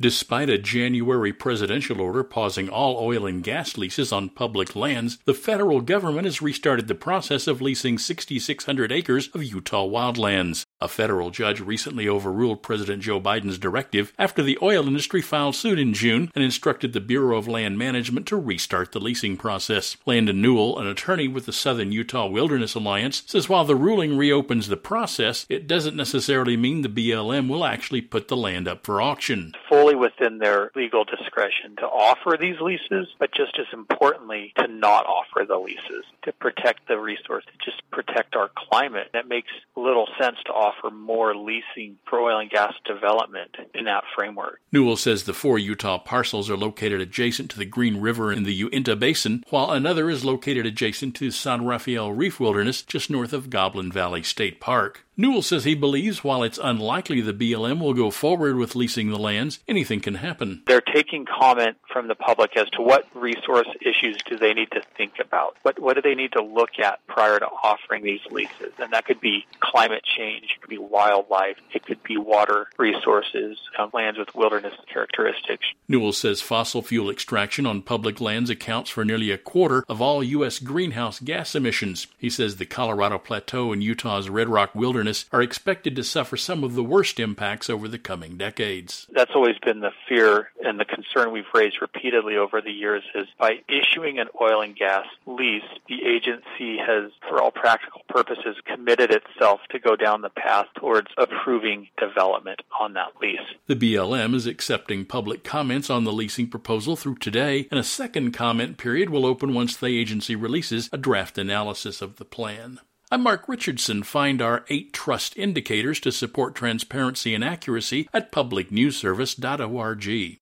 Despite a January presidential order pausing all oil and gas leases on public lands, the federal government has restarted the process of leasing 6,600 acres of Utah wildlands. A federal judge recently overruled President Joe Biden's directive after the oil industry filed suit in June and instructed the Bureau of Land Management to restart the leasing process. Landon Newell, an attorney with the Southern Utah Wilderness Alliance, says while the ruling reopens the process, it doesn't necessarily mean the BLM will actually put the land up for auction. Fully within their legal discretion to offer these leases, but just as importantly, to not offer the leases, to protect the resource, to just protect our climate. That makes little sense to offer more leasing for oil and gas development in that framework. Newell says the four Utah parcels are located adjacent to the Green River in the Uinta Basin, while another is located adjacent to San Rafael Reef Wilderness just north of Goblin Valley State Park. Newell says he believes while it's unlikely the BLM will go forward with leasing the lands, anything can happen. They're taking comment from the public as to what resource issues do they need to think about? What, what do they need to look at prior to offering these leases? And that could be climate change, it could be wildlife, it could be water resources, uh, lands with wilderness characteristics. Newell says fossil fuel extraction on public lands accounts for nearly a quarter of all U.S. greenhouse gas emissions. He says the Colorado Plateau and Utah's Red Rock Wilderness wilderness are expected to suffer some of the worst impacts over the coming decades. That's always been the fear and the concern we've raised repeatedly over the years is by issuing an oil and gas lease, the agency has, for all practical purposes, committed itself to go down the path towards approving development on that lease. The BLM is accepting public comments on the leasing proposal through today, and a second comment period will open once the agency releases a draft analysis of the plan. I'm Mark Richardson. Find our eight trust indicators to support transparency and accuracy at publicnewsservice.org.